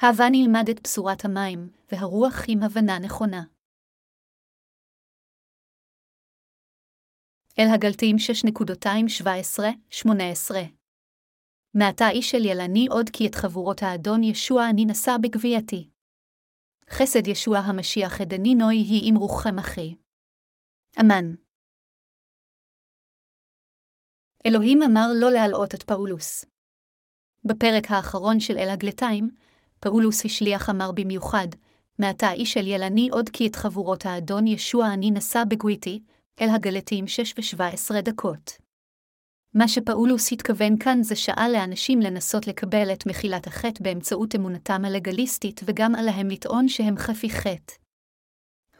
הבה נלמד את בשורת המים, והרוח עם הבנה נכונה. אל הגלתים 6.217-18 מעתה איש אל ילני עוד כי את חבורות האדון ישוע אני נשא בגבייתי. חסד ישוע המשיח עדני נוי היא עם רוחכם אחי. אמן. אלוהים אמר לא להלאות את פאולוס. בפרק האחרון של אל הגלתיים, פאולוס השליח אמר במיוחד, מעתה איש אל ילני עוד כי את חבורות האדון ישוע אני נשא בגוויתי, אל הגלתים 6 ו-17 דקות. מה שפאולוס התכוון כאן זה שעה לאנשים לנסות לקבל את מחילת החטא באמצעות אמונתם הלגליסטית וגם עליהם לטעון שהם חפי חטא.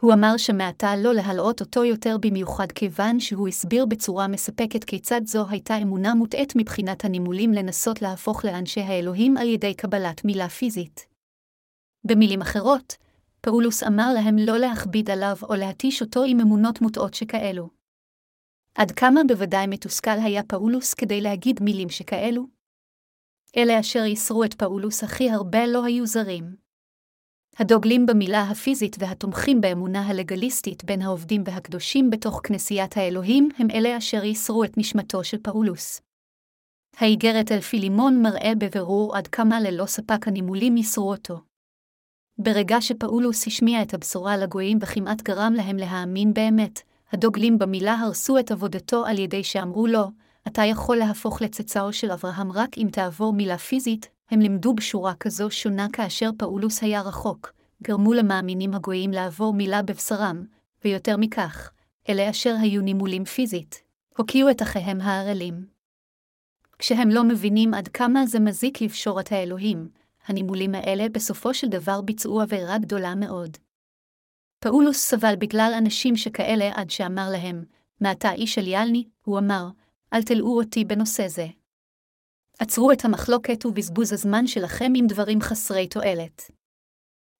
הוא אמר שמעתה לא להלאות אותו יותר במיוחד כיוון שהוא הסביר בצורה מספקת כיצד זו הייתה אמונה מוטעית מבחינת הנימולים לנסות להפוך לאנשי האלוהים על ידי קבלת מילה פיזית. במילים אחרות, פאולוס אמר להם לא להכביד עליו או להתיש אותו עם אמונות מוטעות שכאלו. עד כמה בוודאי מתוסכל היה פאולוס כדי להגיד מילים שכאלו? אלה אשר ייסרו את פאולוס הכי הרבה לא היו זרים. הדוגלים במילה הפיזית והתומכים באמונה הלגליסטית בין העובדים והקדושים בתוך כנסיית האלוהים הם אלה אשר ייסרו את נשמתו של פאולוס. האיגרת אל פילימון מראה בבירור עד כמה ללא ספק הנימולים ייסרו אותו. ברגע שפאולוס השמיע את הבשורה לגויים וכמעט גרם להם להאמין באמת, הדוגלים במילה הרסו את עבודתו על ידי שאמרו לו, אתה יכול להפוך לצאצאו של אברהם רק אם תעבור מילה פיזית, הם לימדו בשורה כזו שונה כאשר פאולוס היה רחוק, גרמו למאמינים הגויים לעבור מילה בבשרם, ויותר מכך, אלה אשר היו נימולים פיזית, הוקיעו את אחיהם הערלים. כשהם לא מבינים עד כמה זה מזיק לפשור את האלוהים, הנימולים האלה בסופו של דבר ביצעו עבירה גדולה מאוד. פאולוס סבל בגלל אנשים שכאלה עד שאמר להם, מעתה איש אליאלני, הוא אמר, אל תלאו אותי בנושא זה. עצרו את המחלוקת ובזבוז הזמן שלכם עם דברים חסרי תועלת.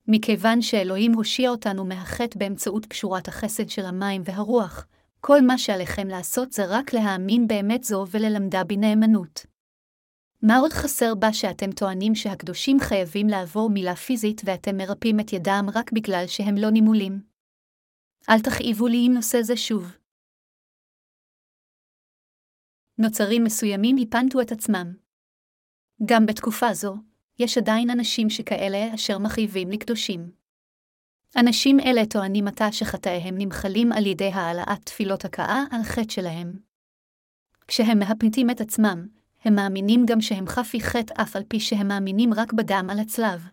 מכיוון שאלוהים הושיע אותנו מהחטא באמצעות פשורת החסד של המים והרוח, כל מה שעליכם לעשות זה רק להאמין באמת זו וללמדה בנאמנות. מה עוד חסר בה שאתם טוענים שהקדושים חייבים לעבור מילה פיזית ואתם מרפים את ידם רק בגלל שהם לא נימולים? אל תכאיבו לי עם נושא זה שוב. נוצרים מסוימים הפנתו את עצמם. גם בתקופה זו, יש עדיין אנשים שכאלה אשר מכאיבים לקדושים. אנשים אלה טוענים עתה שחטאיהם נמחלים על ידי העלאת תפילות הכאה על חטא שלהם. כשהם מהפניתים את עצמם, הם מאמינים גם שהם חפי חטא אף על פי שהם מאמינים רק בדם על הצלב.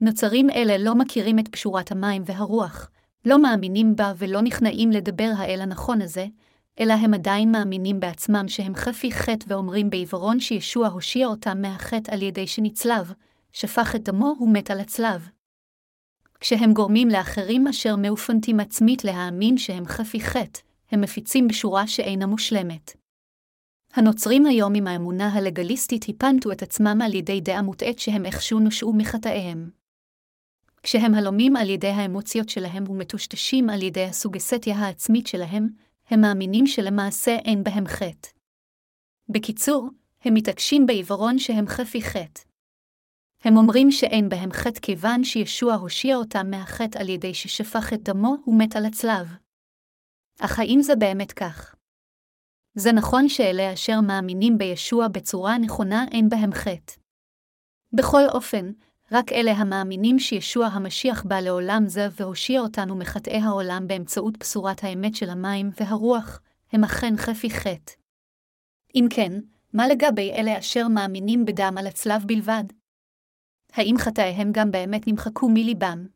נוצרים אלה לא מכירים את פשורת המים והרוח, לא מאמינים בה ולא נכנעים לדבר האל הנכון הזה, אלא הם עדיין מאמינים בעצמם שהם חפי חטא ואומרים בעיוורון שישוע הושיע אותם מהחטא על ידי שנצלב, שפך את דמו ומת על הצלב. כשהם גורמים לאחרים אשר מאופנטים עצמית להאמין שהם חפי חטא, הם מפיצים בשורה שאינה מושלמת. הנוצרים היום עם האמונה הלגליסטית הפנתו את עצמם על ידי דעה מוטעית שהם איכשהו נושעו מחטאיהם. כשהם הלומים על ידי האמוציות שלהם ומטושטשים על ידי הסוגסטיה העצמית שלהם, הם מאמינים שלמעשה אין בהם חטא. בקיצור, הם מתעקשים בעיוורון שהם חפי חטא. הם אומרים שאין בהם חטא כיוון שישוע הושיע אותם מהחטא על ידי ששפך את דמו ומת על הצלב. אך האם זה באמת כך? זה נכון שאלה אשר מאמינים בישוע בצורה נכונה אין בהם חטא. בכל אופן, רק אלה המאמינים שישוע המשיח בא לעולם זה והושיע אותנו מחטאי העולם באמצעות בשורת האמת של המים והרוח, הם אכן חפי חטא. אם כן, מה לגבי אלה אשר מאמינים בדם על הצלב בלבד? האם חטאיהם גם באמת נמחקו מליבם?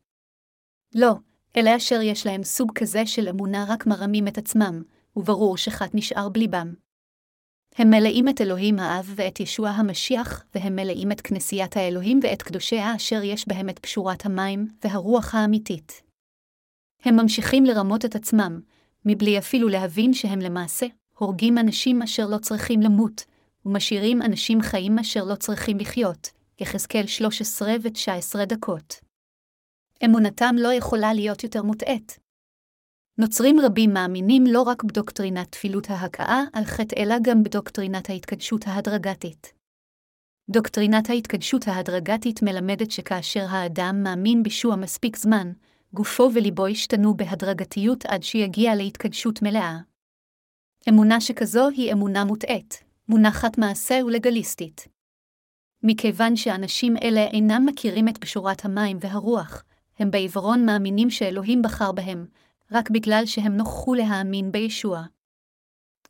לא, אלה אשר יש להם סוג כזה של אמונה רק מרמים את עצמם, וברור שחט נשאר בליבם. הם מלאים את אלוהים האב ואת ישוע המשיח, והם מלאים את כנסיית האלוהים ואת קדושיה אשר יש בהם את פשורת המים והרוח האמיתית. הם ממשיכים לרמות את עצמם, מבלי אפילו להבין שהם למעשה הורגים אנשים אשר לא צריכים למות, ומשאירים אנשים חיים אשר לא צריכים לחיות, יחזקאל 13 ו-19 דקות. אמונתם לא יכולה להיות יותר מוטעית. נוצרים רבים מאמינים לא רק בדוקטרינת תפילות ההכאה על חטא אלא גם בדוקטרינת ההתקדשות ההדרגתית. דוקטרינת ההתקדשות ההדרגתית מלמדת שכאשר האדם מאמין בישוע מספיק זמן, גופו וליבו ישתנו בהדרגתיות עד שיגיע להתקדשות מלאה. אמונה שכזו היא אמונה מוטעית, מונחת מעשה ולגליסטית. מכיוון שאנשים אלה אינם מכירים את בשורת המים והרוח, הם בעיוורון מאמינים שאלוהים בחר בהם, רק בגלל שהם נוכחו להאמין בישוע.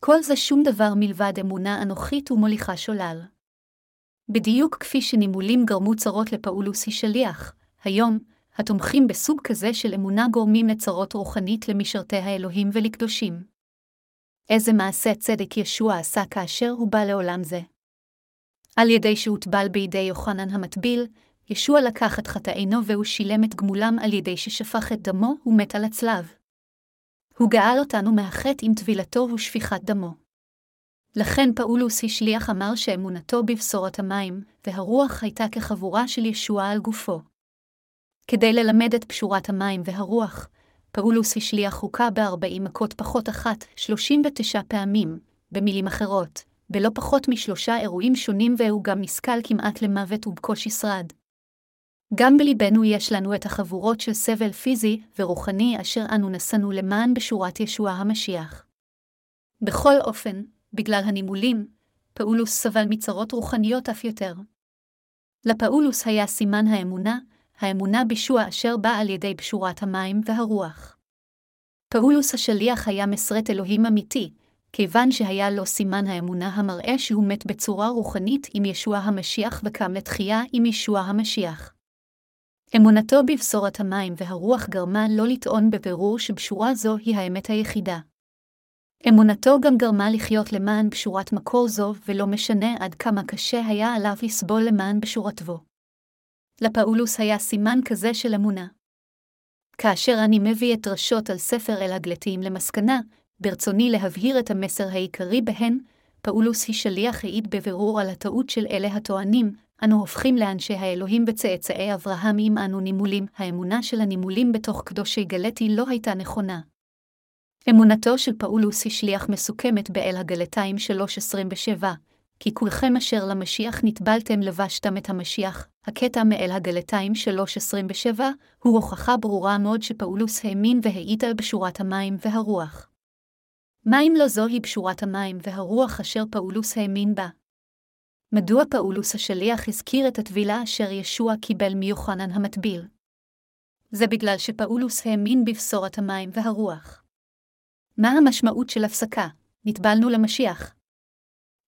כל זה שום דבר מלבד אמונה אנוכית ומוליכה שולל. בדיוק כפי שנימולים גרמו צרות לפאולוס השליח, היום, התומכים בסוג כזה של אמונה גורמים לצרות רוחנית למשרתי האלוהים ולקדושים. איזה מעשה צדק ישוע עשה כאשר הוא בא לעולם זה. על ידי שהוטבל בידי יוחנן המטביל, ישוע לקח את חטאינו והוא שילם את גמולם על ידי ששפך את דמו ומת על הצלב. הוא גאל אותנו מהחטא עם טבילתו ושפיכת דמו. לכן פאולוס השליח אמר שאמונתו בבשורת המים, והרוח הייתה כחבורה של ישוע על גופו. כדי ללמד את פשורת המים והרוח, פאולוס השליח חוקה ב-40 מכות פחות אחת, 39 פעמים, במילים אחרות, בלא פחות משלושה אירועים שונים והוא גם נסכל כמעט למוות ובקושי שרד. גם בליבנו יש לנו את החבורות של סבל פיזי ורוחני אשר אנו נשאנו למען בשורת ישוע המשיח. בכל אופן, בגלל הנימולים, פאולוס סבל מצרות רוחניות אף יותר. לפאולוס היה סימן האמונה, האמונה בישוע אשר בא על ידי בשורת המים והרוח. פאולוס השליח היה מסרט אלוהים אמיתי, כיוון שהיה לו סימן האמונה המראה שהוא מת בצורה רוחנית עם ישוע המשיח וקם לתחייה עם ישוע המשיח. אמונתו בבשורת המים והרוח גרמה לא לטעון בבירור שבשורה זו היא האמת היחידה. אמונתו גם גרמה לחיות למען בשורת מקור זו, ולא משנה עד כמה קשה היה עליו לסבול למען בשורתו. לפאולוס היה סימן כזה של אמונה. כאשר אני מביא את דרשות על ספר אל הגלתיים למסקנה, ברצוני להבהיר את המסר העיקרי בהן, פאולוס היא שליח העיד בבירור על הטעות של אלה הטוענים, אנו הופכים לאנשי האלוהים בצאצאי אברהם אם אנו נימולים, האמונה של הנימולים בתוך קדושי גלתי לא הייתה נכונה. אמונתו של פאולוס היא שליח מסוכמת באל הגלתיים 3.27, כי כולכם אשר למשיח נטבלתם לבשתם את המשיח, הקטע מאל הגלתיים 3.27, הוא הוכחה ברורה מאוד שפאולוס האמין והעיד על בשורת המים והרוח. מה אם לא זוהי בשורת המים והרוח אשר פאולוס האמין בה? מדוע פאולוס השליח הזכיר את הטבילה אשר ישוע קיבל מיוחנן המטביל? זה בגלל שפאולוס האמין בבשורת המים והרוח. מה המשמעות של הפסקה? נטבלנו למשיח.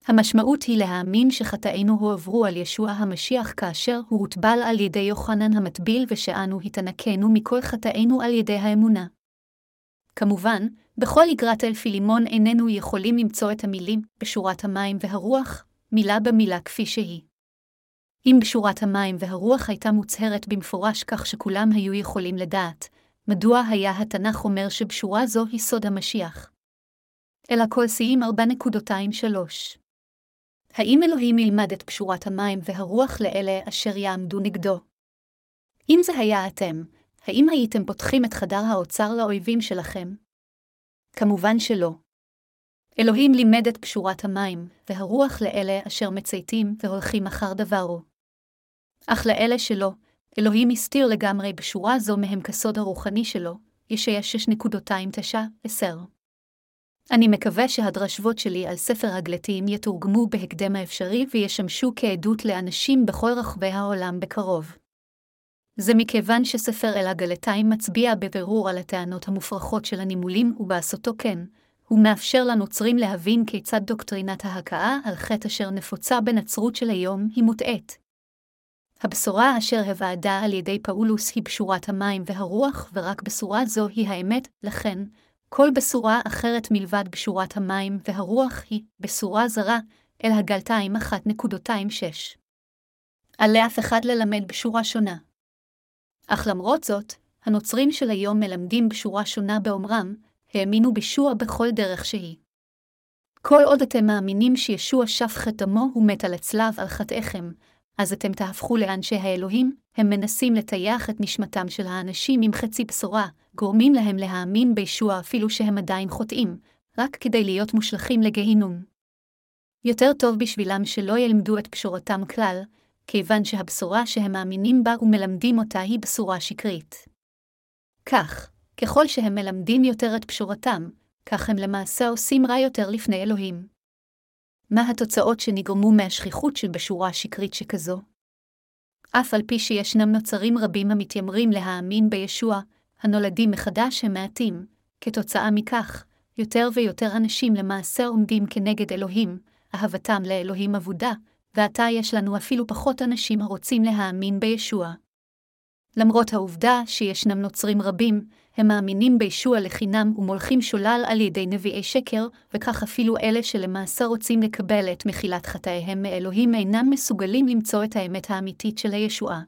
המשמעות היא להאמין שחטאינו הועברו על ישוע המשיח כאשר הוא הוטבל על ידי יוחנן המטביל ושאנו התענקנו מכל חטאינו על ידי האמונה. כמובן, בכל איגרת אל פילימון איננו יכולים למצוא את המילים בשורת המים והרוח, מילה במילה כפי שהיא. אם בשורת המים והרוח הייתה מוצהרת במפורש כך שכולם היו יכולים לדעת, מדוע היה התנ"ך אומר שבשורה זו היא סוד המשיח? אלא כל שיאים 4.23. האם אלוהים ילמד את פשורת המים והרוח לאלה אשר יעמדו נגדו? אם זה היה אתם, האם הייתם פותחים את חדר האוצר לאויבים שלכם? כמובן שלא. אלוהים לימד את פשורת המים, והרוח לאלה אשר מצייתים והולכים אחר דברו. אך לאלה שלא, אלוהים הסתיר לגמרי בשורה זו מהם כסוד הרוחני שלו, ישעיה 6.29-10. אני מקווה שהדרשבות שלי על ספר הגלתיים יתורגמו בהקדם האפשרי וישמשו כעדות לאנשים בכל רחבי העולם בקרוב. זה מכיוון שספר אל הגלתיים מצביע בבירור על הטענות המופרכות של הנימולים, ובעשותו כן, הוא מאפשר לנוצרים להבין כיצד דוקטרינת ההכאה על חטא אשר נפוצה בנצרות של היום היא מוטעית. הבשורה אשר הבעדה על ידי פאולוס היא בשורת המים והרוח, ורק בשורה זו היא האמת, לכן, כל בשורה אחרת מלבד בשורת המים והרוח היא בשורה זרה, אל הגלתיים 1.26. על לאף אחד ללמד בשורה שונה. אך למרות זאת, הנוצרים של היום מלמדים בשורה שונה באומרם, האמינו בישוע בכל דרך שהיא. כל עוד אתם מאמינים שישוע שפך את דמו ומת על הצלב על חטאיכם, אז אתם תהפכו לאנשי האלוהים, הם מנסים לטייח את נשמתם של האנשים עם חצי בשורה, גורמים להם להאמין בישוע אפילו שהם עדיין חוטאים, רק כדי להיות מושלכים לגיהינום. יותר טוב בשבילם שלא ילמדו את פשורתם כלל, כיוון שהבשורה שהם מאמינים בה ומלמדים אותה היא בשורה שקרית. כך, ככל שהם מלמדים יותר את פשורתם, כך הם למעשה עושים רע יותר לפני אלוהים. מה התוצאות שנגרמו מהשכיחות של בשורה שקרית שכזו? אף על פי שישנם נוצרים רבים המתיימרים להאמין בישוע, הנולדים מחדש הם מעטים, כתוצאה מכך, יותר ויותר אנשים למעשה עומדים כנגד אלוהים, אהבתם לאלוהים אבודה, ועתה יש לנו אפילו פחות אנשים הרוצים להאמין בישוע. למרות העובדה שישנם נוצרים רבים, הם מאמינים בישוע לחינם ומולכים שולל על ידי נביאי שקר, וכך אפילו אלה שלמעשה רוצים לקבל את מחילת חטאיהם מאלוהים אינם מסוגלים למצוא את האמת האמיתית של הישועה.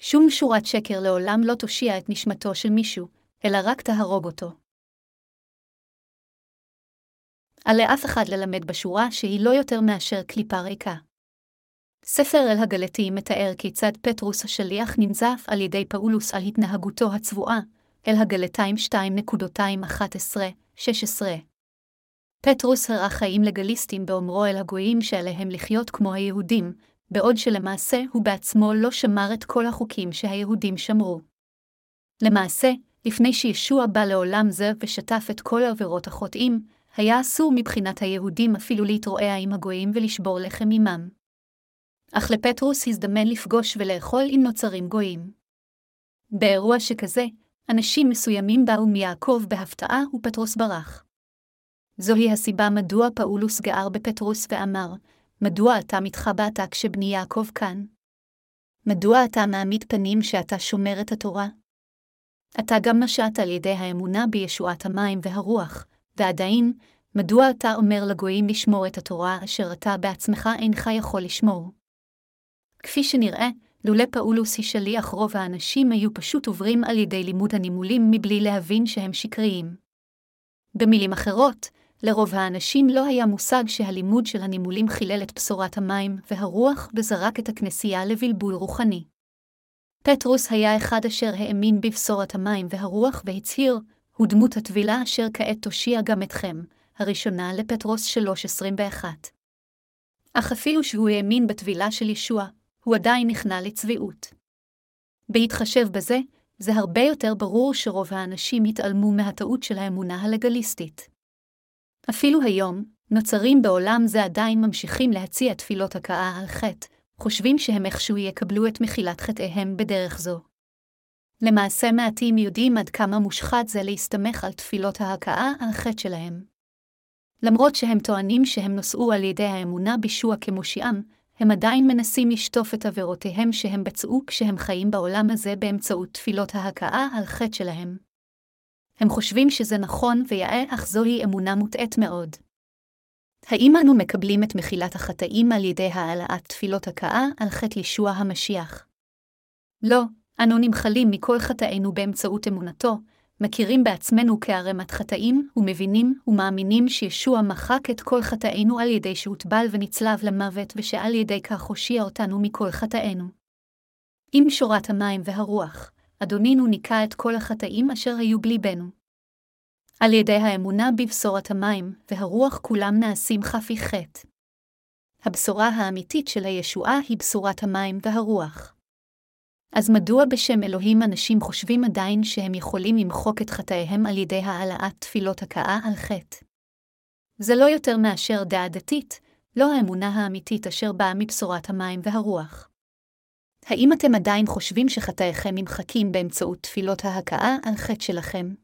שום שורת שקר לעולם לא תושיע את נשמתו של מישהו, אלא רק תהרוג אותו. על לאף אחד ללמד בשורה שהיא לא יותר מאשר קליפה ריקה. ספר אל הגלטים מתאר כיצד פטרוס השליח ננזף על ידי פאולוס על התנהגותו הצבועה, אל הגלתיים 2.211-16. פטרוס הראה חיים לגליסטים באומרו אל הגויים שעליהם לחיות כמו היהודים, בעוד שלמעשה הוא בעצמו לא שמר את כל החוקים שהיהודים שמרו. למעשה, לפני שישוע בא לעולם זה ושטף את כל עבירות החוטאים, היה אסור מבחינת היהודים אפילו להתרועע עם הגויים ולשבור לחם עמם. אך לפטרוס הזדמן לפגוש ולאכול עם נוצרים גויים. באירוע שכזה, אנשים מסוימים באו מיעקב בהפתעה ופטרוס ברח. זוהי הסיבה מדוע פאולוס גער בפטרוס ואמר, מדוע אתה מתחבאת כשבני יעקב כאן? מדוע אתה מעמיד פנים שאתה שומר את התורה? אתה גם נשעת על ידי האמונה בישועת המים והרוח, ועדיין, מדוע אתה אומר לגויים לשמור את התורה אשר אתה בעצמך אינך יכול לשמור? כפי שנראה, לולא פאולוס היא שליח רוב האנשים היו פשוט עוברים על ידי לימוד הנימולים מבלי להבין שהם שקריים. במילים אחרות, לרוב האנשים לא היה מושג שהלימוד של הנימולים חילל את בשורת המים והרוח וזרק את הכנסייה לבלבול רוחני. פטרוס היה אחד אשר האמין בבשורת המים והרוח והצהיר, הוא דמות הטבילה אשר כעת תושיע גם אתכם, הראשונה לפטרוס 3.21. אך אפילו שהוא האמין בטבילה של ישוע, הוא עדיין נכנע לצביעות. בהתחשב בזה, זה הרבה יותר ברור שרוב האנשים התעלמו מהטעות של האמונה הלגליסטית. אפילו היום, נוצרים בעולם זה עדיין ממשיכים להציע תפילות הכאה על חטא, חושבים שהם איכשהו יקבלו את מחילת חטאיהם בדרך זו. למעשה מעטים יודעים עד כמה מושחת זה להסתמך על תפילות ההכאה על חטא שלהם. למרות שהם טוענים שהם נושאו על ידי האמונה בישוע כמושיעם, הם עדיין מנסים לשטוף את עבירותיהם שהם בצעו כשהם חיים בעולם הזה באמצעות תפילות ההכאה על חטא שלהם. הם חושבים שזה נכון ויאה, אך זוהי אמונה מוטעית מאוד. האם אנו מקבלים את מחילת החטאים על ידי העלאת תפילות הכאה על חטא לישוע המשיח? לא, אנו נמחלים מכל חטאינו באמצעות אמונתו, מכירים בעצמנו כערמת חטאים, ומבינים ומאמינים שישוע מחק את כל חטאינו על ידי שהוטבל ונצלב למוות, ושעל ידי כך הושיע אותנו מכל חטאינו. עם שורת המים והרוח, אדונינו ניקה את כל החטאים אשר היו בליבנו. על ידי האמונה בבשורת המים והרוח כולם נעשים חפי חטא. הבשורה האמיתית של הישועה היא בשורת המים והרוח. אז מדוע בשם אלוהים אנשים חושבים עדיין שהם יכולים למחוק את חטאיהם על ידי העלאת תפילות הכאה על חטא? זה לא יותר מאשר דעה דתית, לא האמונה האמיתית אשר באה מבשורת המים והרוח. האם אתם עדיין חושבים שחטאיכם נמחקים באמצעות תפילות ההכאה על חטא שלכם?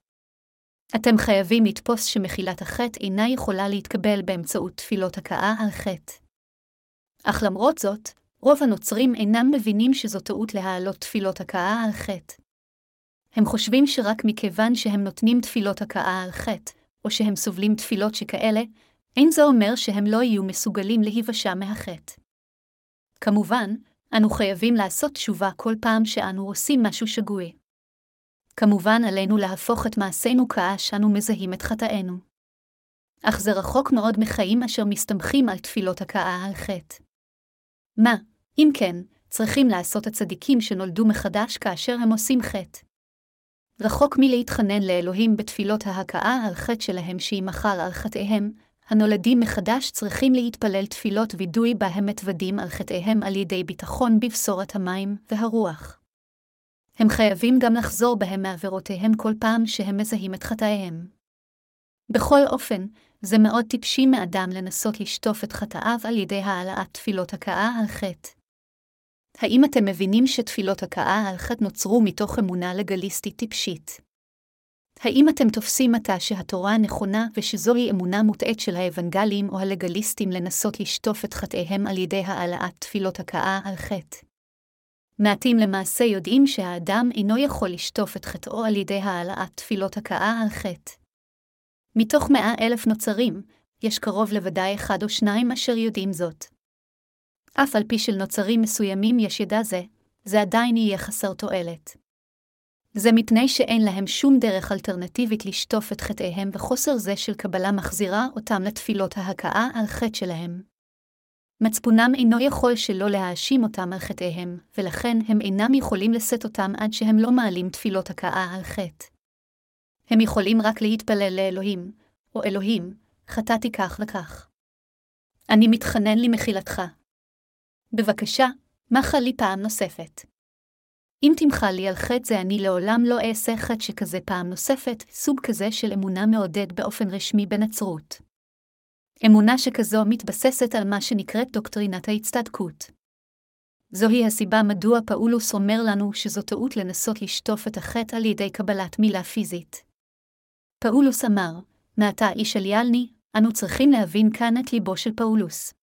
אתם חייבים לתפוס שמחילת החטא אינה יכולה להתקבל באמצעות תפילות הכאה על חטא. אך למרות זאת, רוב הנוצרים אינם מבינים שזו טעות להעלות תפילות הכאה על חטא. הם חושבים שרק מכיוון שהם נותנים תפילות הכאה על חטא, או שהם סובלים תפילות שכאלה, אין זה אומר שהם לא יהיו מסוגלים להיוושע מהחטא. כמובן, אנו חייבים לעשות תשובה כל פעם שאנו עושים משהו שגוי. כמובן עלינו להפוך את מעשינו כאה שאנו מזהים את חטאינו. אך זה רחוק מאוד מחיים אשר מסתמכים על תפילות הכאה על חטא. מה, אם כן, צריכים לעשות הצדיקים שנולדו מחדש כאשר הם עושים חטא. רחוק מלהתחנן לאלוהים בתפילות ההכאה על חטא שלהם שימחל על חטאיהם, הנולדים מחדש צריכים להתפלל תפילות וידוי בה הם מתוודים על חטאיהם על ידי ביטחון בבשורת המים והרוח. הם חייבים גם לחזור בהם מעבירותיהם כל פעם שהם מזהים את חטאיהם. בכל אופן, זה מאוד טיפשי מאדם לנסות לשטוף את חטאיו על ידי העלאת תפילות הכאה על חטא. האם אתם מבינים שתפילות הכאה חטא נוצרו מתוך אמונה לגליסטית טיפשית? האם אתם תופסים עתה שהתורה הנכונה ושזוהי אמונה מוטעית של האוונגלים או הלגליסטים לנסות לשטוף את חטאיהם על ידי העלאת תפילות הכאה על חטא? מעטים למעשה יודעים שהאדם אינו יכול לשטוף את חטאו על ידי העלאת תפילות הכאה על חטא. מתוך מאה אלף נוצרים, יש קרוב לוודאי אחד או שניים אשר יודעים זאת. אף על פי של נוצרים מסוימים יש ידע זה, זה עדיין יהיה חסר תועלת. זה מפני שאין להם שום דרך אלטרנטיבית לשטוף את חטאיהם, וחוסר זה של קבלה מחזירה אותם לתפילות ההכאה על חטא שלהם. מצפונם אינו יכול שלא להאשים אותם על חטאיהם, ולכן הם אינם יכולים לשאת אותם עד שהם לא מעלים תפילות הכאה על חטא. הם יכולים רק להתפלל לאלוהים, או אלוהים, חטאתי כך וכך. אני מתחנן למחילתך. בבקשה, מחה לי פעם נוספת. אם תמחה לי על חטא זה אני לעולם לא אעשה חטא שכזה פעם נוספת, סוג כזה של אמונה מעודד באופן רשמי בנצרות. אמונה שכזו מתבססת על מה שנקראת דוקטרינת ההצטדקות. זוהי הסיבה מדוע פאולוס אומר לנו שזו טעות לנסות לשטוף את החטא על ידי קבלת מילה פיזית. פאולוס אמר, מעתה איש אל ילאני, אנו צריכים להבין כאן את ליבו של פאולוס.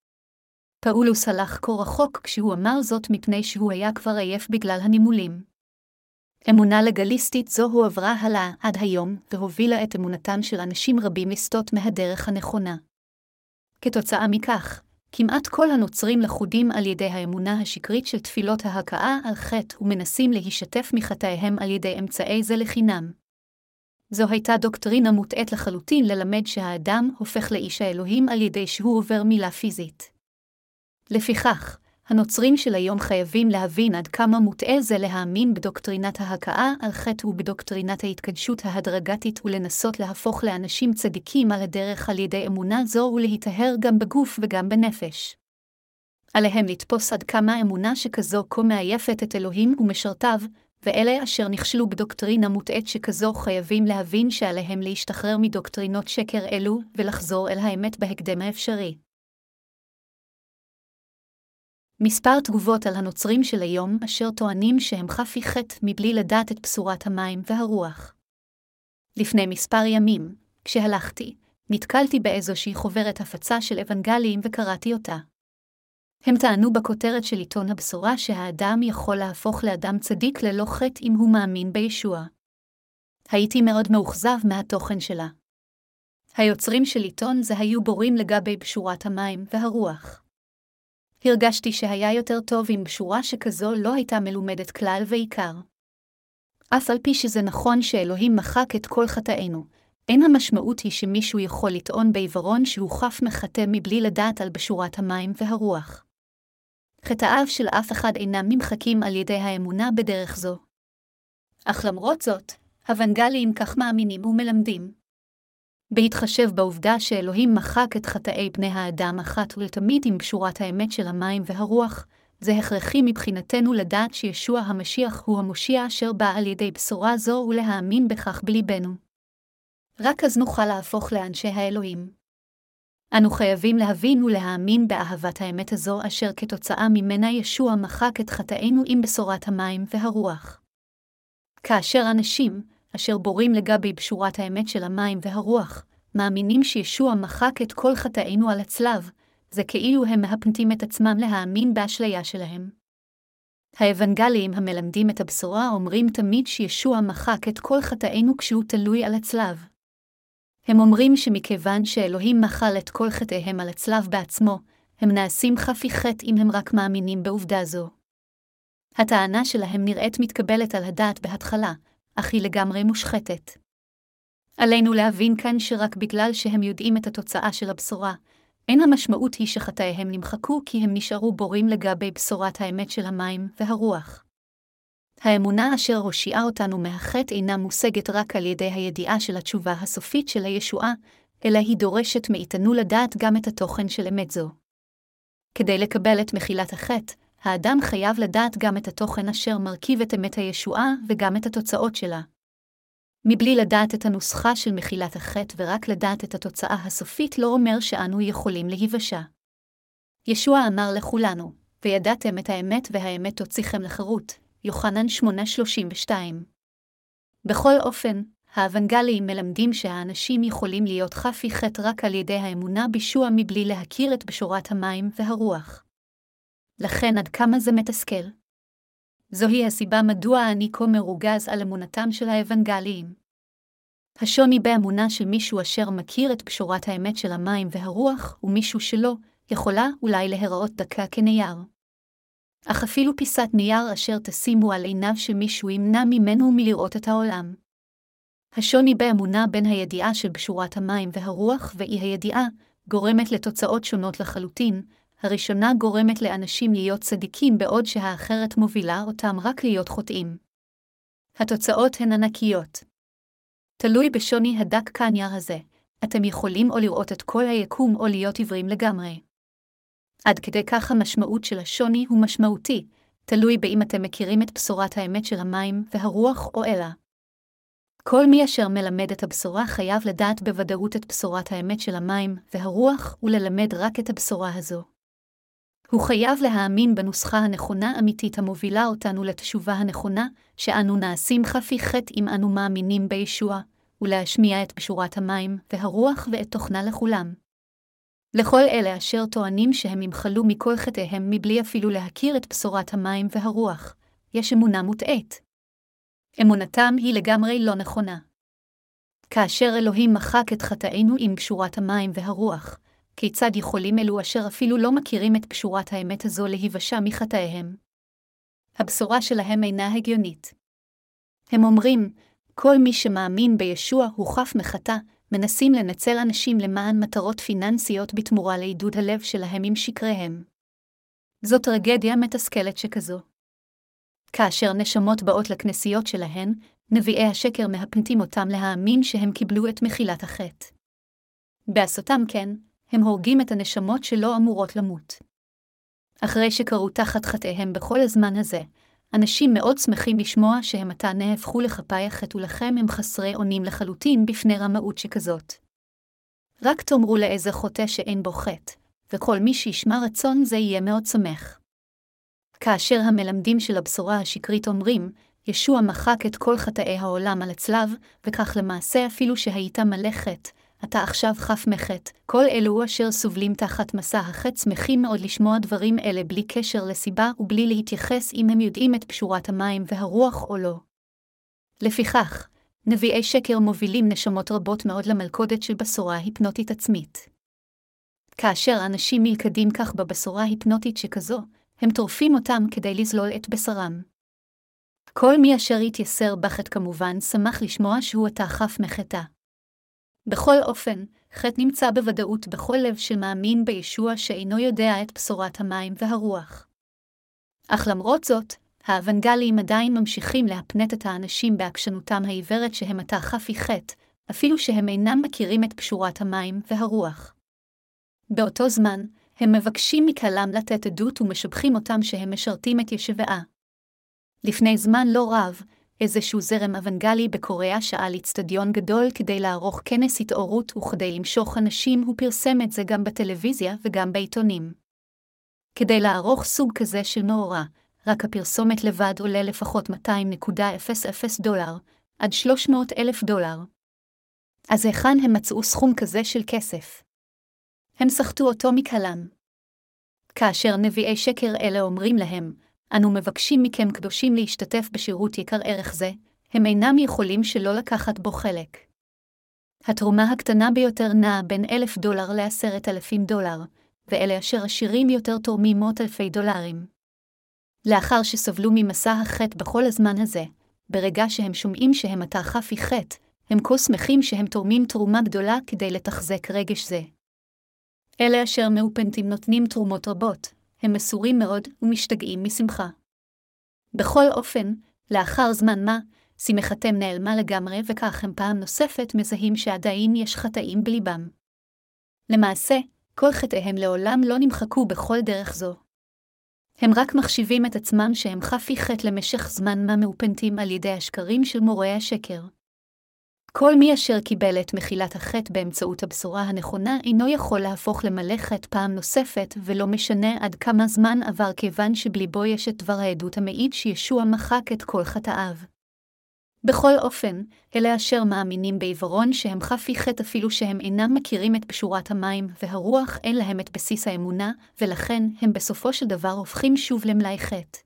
פאולוס הלך כה רחוק כשהוא אמר זאת מפני שהוא היה כבר עייף בגלל הנימולים. אמונה לגליסטית זו הועברה הלאה עד היום, והובילה את אמונתם של אנשים רבים לסטות מהדרך הנכונה. כתוצאה מכך, כמעט כל הנוצרים לכודים על ידי האמונה השקרית של תפילות ההכאה על חטא ומנסים להישטף מחטאיהם על ידי אמצעי זה לחינם. זו הייתה דוקטרינה מוטעית לחלוטין ללמד שהאדם הופך לאיש האלוהים על ידי שהוא עובר מילה פיזית. לפיכך, הנוצרים של היום חייבים להבין עד כמה מוטעה זה להאמין בדוקטרינת ההכאה על חטא ובדוקטרינת ההתקדשות ההדרגתית ולנסות להפוך לאנשים צדיקים על הדרך על ידי אמונה זו ולהיטהר גם בגוף וגם בנפש. עליהם לתפוס עד כמה אמונה שכזו כה מעייפת את אלוהים ומשרתיו, ואלה אשר נכשלו בדוקטרינה מוטעית שכזו חייבים להבין שעליהם להשתחרר מדוקטרינות שקר אלו ולחזור אל האמת בהקדם האפשרי. מספר תגובות על הנוצרים של היום אשר טוענים שהם חפי חטא מבלי לדעת את בשורת המים והרוח. לפני מספר ימים, כשהלכתי, נתקלתי באיזושהי חוברת הפצה של אוונגליים וקראתי אותה. הם טענו בכותרת של עיתון הבשורה שהאדם יכול להפוך לאדם צדיק ללא חטא אם הוא מאמין בישוע. הייתי מאוד מאוכזב מהתוכן שלה. היוצרים של עיתון זה היו בורים לגבי בשורת המים והרוח. הרגשתי שהיה יותר טוב אם בשורה שכזו לא הייתה מלומדת כלל ועיקר. אף על פי שזה נכון שאלוהים מחק את כל חטאינו, אין המשמעות היא שמישהו יכול לטעון בעיוורון שהוא חף מחטא מבלי לדעת על בשורת המים והרוח. חטאיו של אף אחד אינם נמחקים על ידי האמונה בדרך זו. אך למרות זאת, הוונגליים כך מאמינים ומלמדים. בהתחשב בעובדה שאלוהים מחק את חטאי בני האדם אחת ולתמיד עם בשורת האמת של המים והרוח, זה הכרחי מבחינתנו לדעת שישוע המשיח הוא המושיע אשר בא על ידי בשורה זו ולהאמין בכך בליבנו. רק אז נוכל להפוך לאנשי האלוהים. אנו חייבים להבין ולהאמין באהבת האמת הזו אשר כתוצאה ממנה ישוע מחק את חטאינו עם בשורת המים והרוח. כאשר אנשים, אשר בורים לגבי בשורת האמת של המים והרוח, מאמינים שישוע מחק את כל חטאינו על הצלב, זה כאילו הם מהפנטים את עצמם להאמין באשליה שלהם. האוונגליים המלמדים את הבשורה אומרים תמיד שישוע מחק את כל חטאינו כשהוא תלוי על הצלב. הם אומרים שמכיוון שאלוהים מחל את כל חטאיהם על הצלב בעצמו, הם נעשים חפי חטא אם הם רק מאמינים בעובדה זו. הטענה שלהם נראית מתקבלת על הדעת בהתחלה, אך היא לגמרי מושחתת. עלינו להבין כאן שרק בגלל שהם יודעים את התוצאה של הבשורה, אין המשמעות היא שחטאיהם נמחקו כי הם נשארו בורים לגבי בשורת האמת של המים והרוח. האמונה אשר הושיעה אותנו מהחטא אינה מושגת רק על ידי הידיעה של התשובה הסופית של הישועה, אלא היא דורשת מאיתנו לדעת גם את התוכן של אמת זו. כדי לקבל את מחילת החטא, האדם חייב לדעת גם את התוכן אשר מרכיב את אמת הישועה וגם את התוצאות שלה. מבלי לדעת את הנוסחה של מחילת החטא ורק לדעת את התוצאה הסופית לא אומר שאנו יכולים להיוושע. ישוע אמר לכולנו, וידעתם את האמת והאמת תוציכם לחירות, יוחנן 8:32. בכל אופן, האוונגליים מלמדים שהאנשים יכולים להיות חפי חטא רק על ידי האמונה בישוע מבלי להכיר את בשורת המים והרוח. לכן עד כמה זה מתסכל. זוהי הסיבה מדוע אני כה מרוגז על אמונתם של האוונגליים. השוני באמונה של מישהו אשר מכיר את פשורת האמת של המים והרוח, ומישהו שלא, יכולה אולי להיראות דקה כנייר. אך אפילו פיסת נייר אשר תשימו על עיניו של מישהו ימנע ממנו מלראות את העולם. השוני באמונה בין הידיעה של בשורת המים והרוח ואי הידיעה, גורמת לתוצאות שונות לחלוטין, הראשונה גורמת לאנשים להיות צדיקים בעוד שהאחרת מובילה אותם רק להיות חוטאים. התוצאות הן ענקיות. תלוי בשוני הדק כנייר הזה, אתם יכולים או לראות את כל היקום או להיות עיוורים לגמרי. עד כדי כך המשמעות של השוני הוא משמעותי, תלוי באם אתם מכירים את בשורת האמת של המים והרוח או אלא. כל מי אשר מלמד את הבשורה חייב לדעת בוודאות את בשורת האמת של המים והרוח וללמד רק את הבשורה הזו. הוא חייב להאמין בנוסחה הנכונה אמיתית המובילה אותנו לתשובה הנכונה, שאנו נעשים חפי חטא אם אנו מאמינים בישוע, ולהשמיע את בשורת המים והרוח ואת תוכנה לכולם. לכל אלה אשר טוענים שהם ימחלו מכל חטאיהם מבלי אפילו להכיר את בשורת המים והרוח, יש אמונה מוטעית. אמונתם היא לגמרי לא נכונה. כאשר אלוהים מחק את חטאינו עם בשורת המים והרוח, כיצד יכולים אלו אשר אפילו לא מכירים את פשורת האמת הזו להיוושע מחטאיהם? הבשורה שלהם אינה הגיונית. הם אומרים, כל מי שמאמין בישוע הוא חף מחטא, מנסים לנצל אנשים למען מטרות פיננסיות בתמורה לעידוד הלב שלהם עם שקריהם. זו טרגדיה מתסכלת שכזו. כאשר נשמות באות לכנסיות שלהן, נביאי השקר מהפנטים אותם להאמין שהם קיבלו את מחילת החטא. בעשותם כן, הם הורגים את הנשמות שלא אמורות למות. אחרי שקרו תחת חטאיהם בכל הזמן הזה, אנשים מאוד שמחים לשמוע שהם עתה נהפכו לכפי החטא ולכם הם חסרי אונים לחלוטין בפני רמאות שכזאת. רק תאמרו לאיזה חוטא שאין בו חטא, וכל מי שישמע רצון זה יהיה מאוד שמח. כאשר המלמדים של הבשורה השקרית אומרים, ישוע מחק את כל חטאי העולם על הצלב, וכך למעשה אפילו שהיית מלא חטא, אתה עכשיו חף מחטא. כל אלו אשר סובלים תחת מסע החטא שמחים מאוד לשמוע דברים אלה בלי קשר לסיבה ובלי להתייחס אם הם יודעים את פשורת המים והרוח או לא. לפיכך, נביאי שקר מובילים נשמות רבות מאוד למלכודת של בשורה היפנוטית עצמית. כאשר אנשים מלכדים כך בבשורה היפנוטית שכזו, הם טורפים אותם כדי לזלול את בשרם. כל מי אשר התייסר בחטא כמובן שמח לשמוע שהוא עתה חף מחטא. בכל אופן, חטא נמצא בוודאות בכל לב שמאמין בישוע שאינו יודע את בשורת המים והרוח. אך למרות זאת, האוונגליים עדיין ממשיכים להפנט את האנשים בעקשנותם העיוורת שהם עתה חפי חטא, אפילו שהם אינם מכירים את פשורת המים והרוח. באותו זמן, הם מבקשים מקהלם לתת עדות ומשבחים אותם שהם משרתים את ישבעה. לפני זמן לא רב, איזשהו זרם אוונגלי בקוריאה שאל אצטדיון גדול כדי לערוך כנס התעוררות וכדי למשוך אנשים, הוא פרסם את זה גם בטלוויזיה וגם בעיתונים. כדי לערוך סוג כזה של מאורע, רק הפרסומת לבד עולה לפחות 200.00 דולר, עד 300 אלף דולר. אז היכן הם מצאו סכום כזה של כסף? הם סחטו אותו מקהלם. כאשר נביאי שקר אלה אומרים להם, אנו מבקשים מכם קדושים להשתתף בשירות יקר ערך זה, הם אינם יכולים שלא לקחת בו חלק. התרומה הקטנה ביותר נעה בין אלף דולר לעשרת אלפים דולר, ואלה אשר עשירים יותר תורמים מאות אלפי דולרים. לאחר שסבלו ממסע החטא בכל הזמן הזה, ברגע שהם שומעים שהם עתה חפי חטא, הם כה שמחים שהם תורמים תרומה גדולה כדי לתחזק רגש זה. אלה אשר מאופנטים נותנים תרומות רבות, הם מסורים מאוד ומשתגעים משמחה. בכל אופן, לאחר זמן מה, שמחתם נעלמה לגמרי וכך הם פעם נוספת מזהים שעדיין יש חטאים בליבם. למעשה, כל חטאיהם לעולם לא נמחקו בכל דרך זו. הם רק מחשיבים את עצמם שהם חפי חטא למשך זמן מה מאופנטים על ידי השקרים של מורי השקר. כל מי אשר קיבל את מחילת החטא באמצעות הבשורה הנכונה אינו יכול להפוך למלא חטא פעם נוספת, ולא משנה עד כמה זמן עבר כיוון שבליבו יש את דבר העדות המעיד שישוע מחק את כל חטאיו. בכל אופן, אלה אשר מאמינים בעיוורון שהם חפי חטא אפילו שהם אינם מכירים את פשורת המים, והרוח אין להם את בסיס האמונה, ולכן הם בסופו של דבר הופכים שוב למלאי חטא.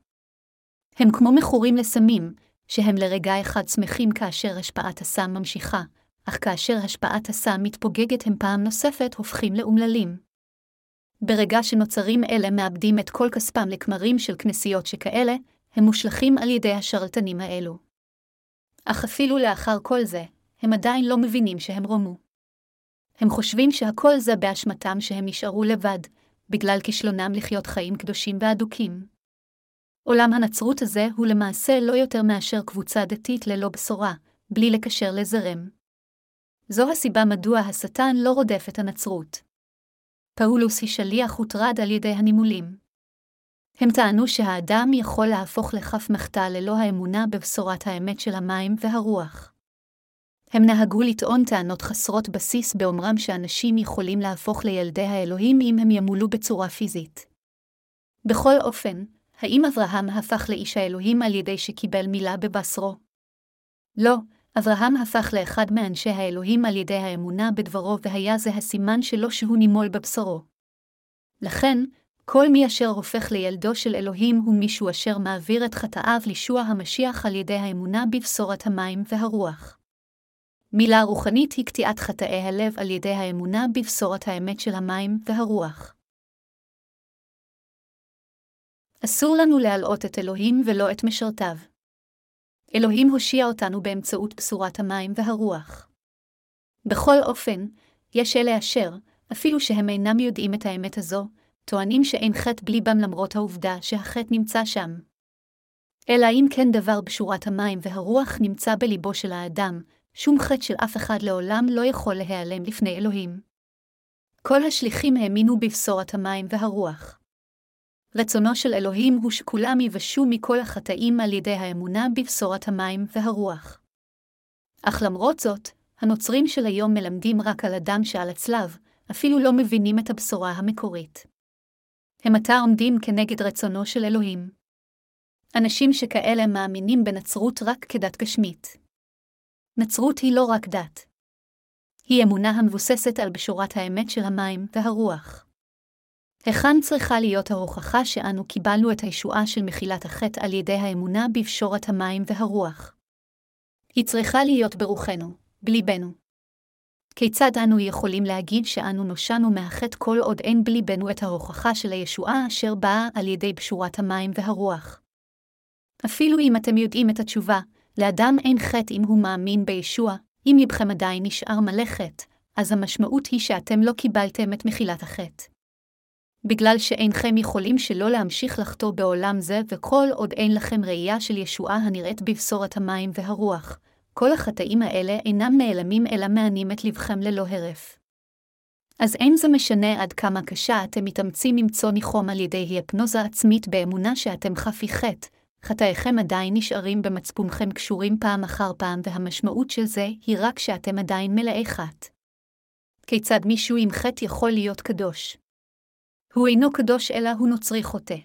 הם כמו מכורים לסמים, שהם לרגע אחד שמחים כאשר השפעת הסם ממשיכה, אך כאשר השפעת הסם מתפוגגת הם פעם נוספת הופכים לאומללים. ברגע שנוצרים אלה מאבדים את כל כספם לכמרים של כנסיות שכאלה, הם מושלכים על ידי השרלטנים האלו. אך אפילו לאחר כל זה, הם עדיין לא מבינים שהם רומו. הם חושבים שהכל זה באשמתם שהם נשארו לבד, בגלל כישלונם לחיות חיים קדושים ואדוקים. עולם הנצרות הזה הוא למעשה לא יותר מאשר קבוצה דתית ללא בשורה, בלי לקשר לזרם. זו הסיבה מדוע השטן לא רודף את הנצרות. פאולוס היא שליח הוטרד על ידי הנימולים. הם טענו שהאדם יכול להפוך לכף מחטא ללא האמונה בבשורת האמת של המים והרוח. הם נהגו לטעון טענות חסרות בסיס באומרם שאנשים יכולים להפוך לילדי האלוהים אם הם ימולו בצורה פיזית. בכל אופן, האם אברהם הפך לאיש האלוהים על ידי שקיבל מילה בבשרו? לא, אברהם הפך לאחד מאנשי האלוהים על ידי האמונה בדברו והיה זה הסימן שלו שהוא נימול בבשרו. לכן, כל מי אשר הופך לילדו של אלוהים הוא מישהו אשר מעביר את חטאיו לישוע המשיח על ידי האמונה בבשורת המים והרוח. מילה רוחנית היא קטיעת חטאי הלב על ידי האמונה בבשורת האמת של המים והרוח. אסור לנו להלאות את אלוהים ולא את משרתיו. אלוהים הושיע אותנו באמצעות בשורת המים והרוח. בכל אופן, יש אלה אשר, אפילו שהם אינם יודעים את האמת הזו, טוענים שאין חטא בליבם למרות העובדה שהחטא נמצא שם. אלא אם כן דבר בשורת המים והרוח נמצא בליבו של האדם, שום חטא של אף אחד לעולם לא יכול להיעלם לפני אלוהים. כל השליחים האמינו בבשורת המים והרוח. רצונו של אלוהים הוא שכולם יבשו מכל החטאים על ידי האמונה בבשורת המים והרוח. אך למרות זאת, הנוצרים של היום מלמדים רק על הדם שעל הצלב, אפילו לא מבינים את הבשורה המקורית. הם עתה עומדים כנגד רצונו של אלוהים. אנשים שכאלה מאמינים בנצרות רק כדת גשמית. נצרות היא לא רק דת. היא אמונה המבוססת על בשורת האמת של המים והרוח. היכן צריכה להיות ההוכחה שאנו קיבלנו את הישועה של מחילת החטא על ידי האמונה בפשורת המים והרוח? היא צריכה להיות ברוחנו, בליבנו. כיצד אנו יכולים להגיד שאנו נושענו מהחטא כל עוד אין בליבנו את ההוכחה של הישועה אשר באה על ידי בשורת המים והרוח? אפילו אם אתם יודעים את התשובה, לאדם אין חטא אם הוא מאמין בישוע, אם לבכם עדיין נשאר מלא חטא, אז המשמעות היא שאתם לא קיבלתם את מחילת החטא. בגלל שאינכם יכולים שלא להמשיך לחטוא בעולם זה, וכל עוד אין לכם ראייה של ישועה הנראית בבשורת המים והרוח, כל החטאים האלה אינם נעלמים אלא מענים את לבכם ללא הרף. אז אין זה משנה עד כמה קשה אתם מתאמצים למצוא ניחום על ידי היפנוזה עצמית באמונה שאתם חפי חטא, חטאיכם עדיין נשארים במצפונכם קשורים פעם אחר פעם, והמשמעות של זה היא רק שאתם עדיין מלאי חטא. כיצד מישהו עם חטא יכול להיות קדוש? הוא אינו קדוש אלא הוא נוצרי חוטא.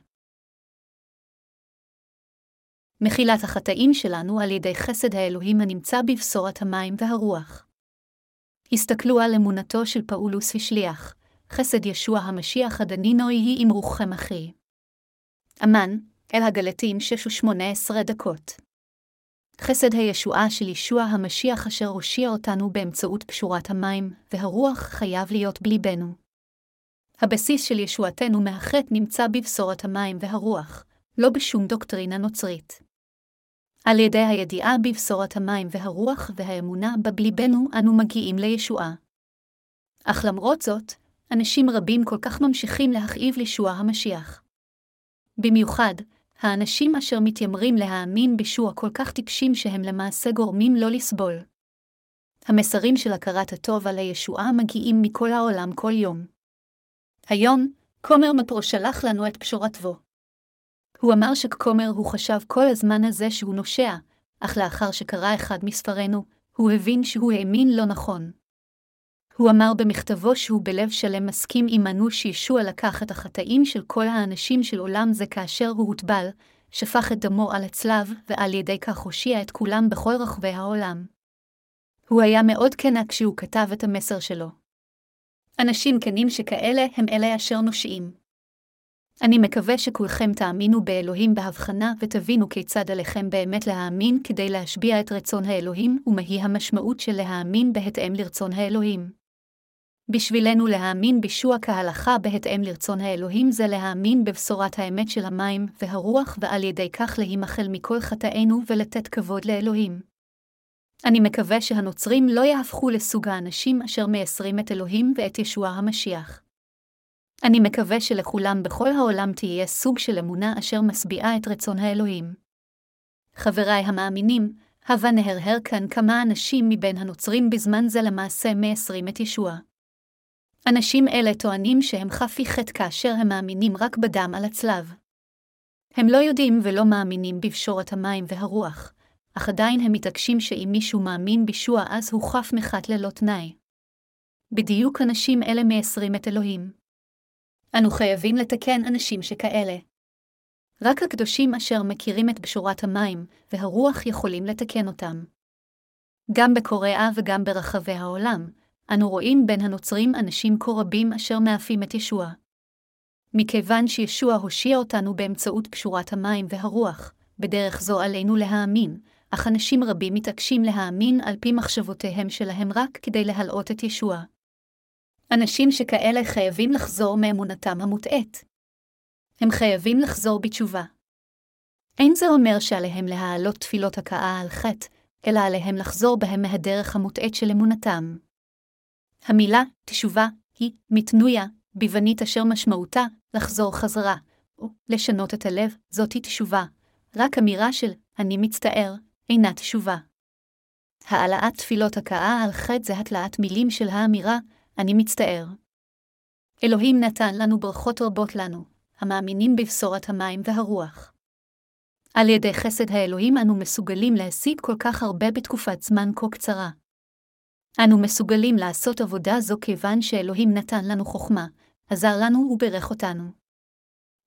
מחילת החטאים שלנו על ידי חסד האלוהים הנמצא בבשורת המים והרוח. הסתכלו על אמונתו של פאולוס השליח, חסד ישוע המשיח הדנינו יהי עם רוחכם אחי. אמן, אל הגלטים שש ושמונה עשרה דקות. חסד הישועה של ישוע המשיח אשר הושיע אותנו באמצעות פשורת המים, והרוח חייב להיות בליבנו. הבסיס של ישועתנו מהחטא נמצא בבשורת המים והרוח, לא בשום דוקטרינה נוצרית. על ידי הידיעה בבשורת המים והרוח והאמונה בבליבנו אנו מגיעים לישועה. אך למרות זאת, אנשים רבים כל כך ממשיכים להכאיב לישוע המשיח. במיוחד, האנשים אשר מתיימרים להאמין בישוע כל כך טיפשים שהם למעשה גורמים לא לסבול. המסרים של הכרת הטוב על הישועה מגיעים מכל העולם כל יום. היום, כומר מפרו שלח לנו את פשורתו. הוא אמר שכומר הוא חשב כל הזמן הזה שהוא נושע, אך לאחר שקרא אחד מספרינו, הוא הבין שהוא האמין לא נכון. הוא אמר במכתבו שהוא בלב שלם מסכים עמנו שישוע לקח את החטאים של כל האנשים של עולם זה כאשר הוא הוטבל, שפך את דמו על הצלב, ועל ידי כך הושיע את כולם בכל רחבי העולם. הוא היה מאוד כנה כשהוא כתב את המסר שלו. אנשים כנים שכאלה הם אלה אשר נושעים. אני מקווה שכולכם תאמינו באלוהים בהבחנה ותבינו כיצד עליכם באמת להאמין כדי להשביע את רצון האלוהים ומהי המשמעות של להאמין בהתאם לרצון האלוהים. בשבילנו להאמין בישוע כהלכה בהתאם לרצון האלוהים זה להאמין בבשורת האמת של המים והרוח ועל ידי כך להימחל מכל חטאינו ולתת כבוד לאלוהים. אני מקווה שהנוצרים לא יהפכו לסוג האנשים אשר מייסרים את אלוהים ואת ישוע המשיח. אני מקווה שלכולם בכל העולם תהיה סוג של אמונה אשר משביעה את רצון האלוהים. חבריי המאמינים, הבה נהרהר כאן כמה אנשים מבין הנוצרים בזמן זה למעשה מייסרים את ישוע. אנשים אלה טוענים שהם חפי חטא כאשר הם מאמינים רק בדם על הצלב. הם לא יודעים ולא מאמינים בפשורת המים והרוח, אך עדיין הם מתעקשים שאם מישהו מאמין בישוע אז הוא חף מחת ללא תנאי. בדיוק אנשים אלה מייסרים את אלוהים. אנו חייבים לתקן אנשים שכאלה. רק הקדושים אשר מכירים את בשורת המים והרוח יכולים לתקן אותם. גם בקוריאה וגם ברחבי העולם, אנו רואים בין הנוצרים אנשים כה רבים אשר מאפים את ישוע. מכיוון שישוע הושיע אותנו באמצעות פשורת המים והרוח, בדרך זו עלינו להאמין, אך אנשים רבים מתעקשים להאמין על פי מחשבותיהם שלהם רק כדי להלאות את ישוע. אנשים שכאלה חייבים לחזור מאמונתם המוטעית. הם חייבים לחזור בתשובה. אין זה אומר שעליהם להעלות תפילות הכאה על חטא, אלא עליהם לחזור בהם מהדרך המוטעית של אמונתם. המילה תשובה היא מתנויה, ביוונית אשר משמעותה לחזור חזרה, או לשנות את הלב, זאתי תשובה. רק אמירה של אני מצטער, אינה תשובה. העלאת תפילות הכאה על חטא זה התלאת מילים של האמירה אני מצטער. אלוהים נתן לנו ברכות רבות לנו, המאמינים בבשורת המים והרוח. על ידי חסד האלוהים אנו מסוגלים להשיג כל כך הרבה בתקופת זמן כה קצרה. אנו מסוגלים לעשות עבודה זו כיוון שאלוהים נתן לנו חוכמה, עזר לנו וברך אותנו.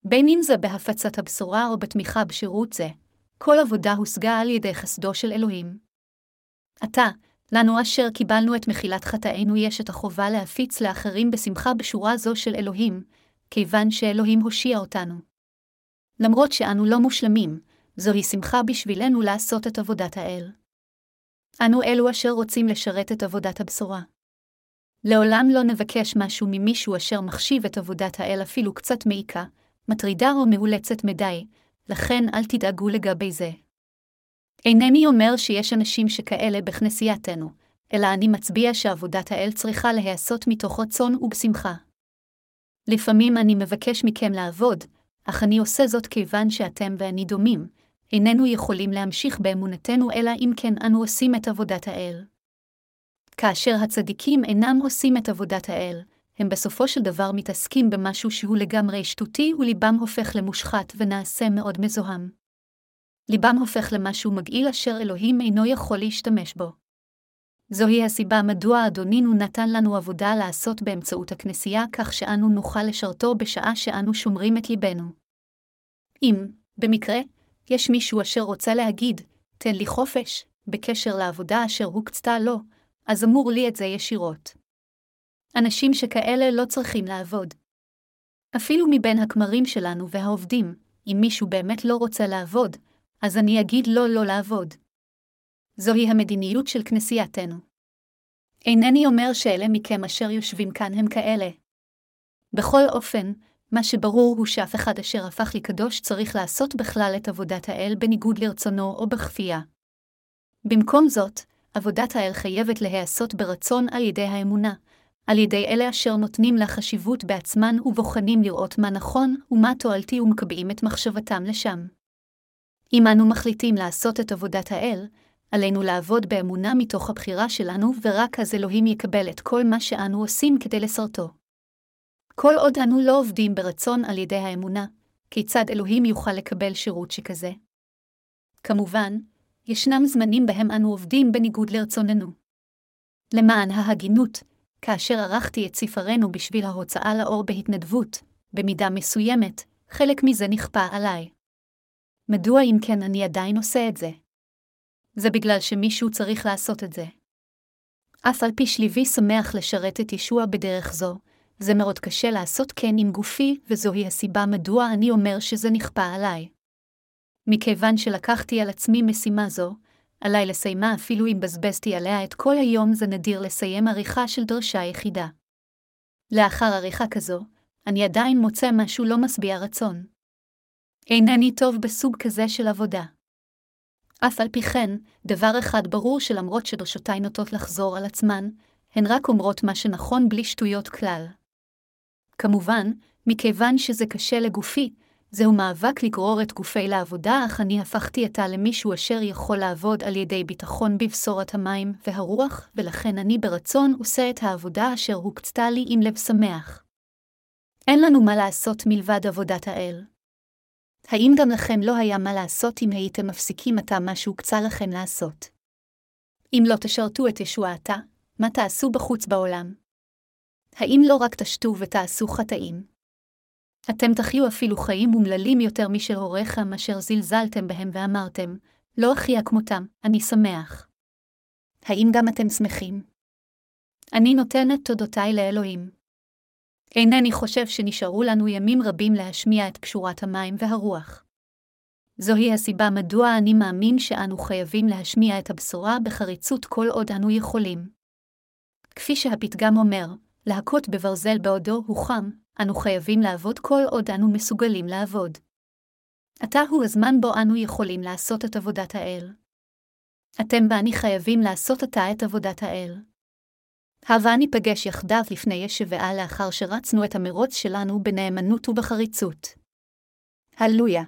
בין אם זה בהפצת הבשורה או בתמיכה בשירות זה, כל עבודה הושגה על ידי חסדו של אלוהים. עתה, לנו אשר קיבלנו את מחילת חטאינו יש את החובה להפיץ לאחרים בשמחה בשורה זו של אלוהים, כיוון שאלוהים הושיע אותנו. למרות שאנו לא מושלמים, זוהי שמחה בשבילנו לעשות את עבודת האל. אנו אלו אשר רוצים לשרת את עבודת הבשורה. לעולם לא נבקש משהו ממישהו אשר מחשיב את עבודת האל אפילו קצת מעיקה, מטרידה או מאולצת מדי, לכן אל תדאגו לגבי זה. אינני אומר שיש אנשים שכאלה בכנסייתנו, אלא אני מצביע שעבודת האל צריכה להיעשות מתוך רצון ובשמחה. לפעמים אני מבקש מכם לעבוד, אך אני עושה זאת כיוון שאתם ואני דומים, איננו יכולים להמשיך באמונתנו אלא אם כן אנו עושים את עבודת האל. כאשר הצדיקים אינם עושים את עבודת האל, הם בסופו של דבר מתעסקים במשהו שהוא לגמרי שטותי וליבם הופך למושחת ונעשה מאוד מזוהם. ליבם הופך למשהו מגעיל אשר אלוהים אינו יכול להשתמש בו. זוהי הסיבה מדוע אדונינו נתן לנו עבודה לעשות באמצעות הכנסייה כך שאנו נוכל לשרתו בשעה שאנו שומרים את ליבנו. אם, במקרה, יש מישהו אשר רוצה להגיד, תן לי חופש, בקשר לעבודה אשר הוקצתה לו, אז אמור לי את זה ישירות. אנשים שכאלה לא צריכים לעבוד. אפילו מבין הכמרים שלנו והעובדים, אם מישהו באמת לא רוצה לעבוד, אז אני אגיד לו לא לעבוד. זוהי המדיניות של כנסייתנו. אינני אומר שאלה מכם אשר יושבים כאן הם כאלה. בכל אופן, מה שברור הוא שאף אחד אשר הפך לקדוש צריך לעשות בכלל את עבודת האל בניגוד לרצונו או בכפייה. במקום זאת, עבודת האל חייבת להיעשות ברצון על ידי האמונה, על ידי אלה אשר נותנים לה חשיבות בעצמן ובוחנים לראות מה נכון ומה תועלתי ומקבעים את מחשבתם לשם. אם אנו מחליטים לעשות את עבודת האל, עלינו לעבוד באמונה מתוך הבחירה שלנו, ורק אז אלוהים יקבל את כל מה שאנו עושים כדי לסרטו. כל עוד אנו לא עובדים ברצון על ידי האמונה, כיצד אלוהים יוכל לקבל שירות שכזה? כמובן, ישנם זמנים בהם אנו עובדים בניגוד לרצוננו. למען ההגינות, כאשר ערכתי את ספרנו בשביל ההוצאה לאור בהתנדבות, במידה מסוימת, חלק מזה נכפה עליי. מדוע אם כן אני עדיין עושה את זה? זה בגלל שמישהו צריך לעשות את זה. אף על פי שליבי שמח לשרת את ישוע בדרך זו, זה מאוד קשה לעשות כן עם גופי, וזוהי הסיבה מדוע אני אומר שזה נכפה עליי. מכיוון שלקחתי על עצמי משימה זו, עליי לסיימה אפילו אם בזבזתי עליה את כל היום זה נדיר לסיים עריכה של דרשה יחידה. לאחר עריכה כזו, אני עדיין מוצא משהו לא משביע רצון. אינני טוב בסוג כזה של עבודה. אף על פי כן, דבר אחד ברור שלמרות שדרשותיי נוטות לחזור על עצמן, הן רק אומרות מה שנכון בלי שטויות כלל. כמובן, מכיוון שזה קשה לגופי, זהו מאבק לגרור את גופי לעבודה, אך אני הפכתי עתה למישהו אשר יכול לעבוד על ידי ביטחון בבשורת המים והרוח, ולכן אני ברצון עושה את העבודה אשר הוקצתה לי עם לב שמח. אין לנו מה לעשות מלבד עבודת האל. האם גם לכם לא היה מה לעשות אם הייתם מפסיקים עתה מה שהוקצה לכם לעשות? אם לא תשרתו את ישועתה, מה תעשו בחוץ בעולם? האם לא רק תשתו ותעשו חטאים? אתם תחיו אפילו חיים אומללים יותר משל הוריכם אשר זלזלתם בהם ואמרתם, לא אחיה כמותם, אני שמח. האם גם אתם שמחים? אני נותנת תודותיי לאלוהים. אינני חושב שנשארו לנו ימים רבים להשמיע את פשורת המים והרוח. זוהי הסיבה מדוע אני מאמין שאנו חייבים להשמיע את הבשורה בחריצות כל עוד אנו יכולים. כפי שהפתגם אומר, להכות בברזל בעודו הוא חם, אנו חייבים לעבוד כל עוד אנו מסוגלים לעבוד. עתה הוא הזמן בו אנו יכולים לעשות את עבודת האל. אתם ואני חייבים לעשות עתה את עבודת האל. הבה ניפגש יחדיו לפני ישבעה לאחר שרצנו את המרוץ שלנו בנאמנות ובחריצות. הללויה.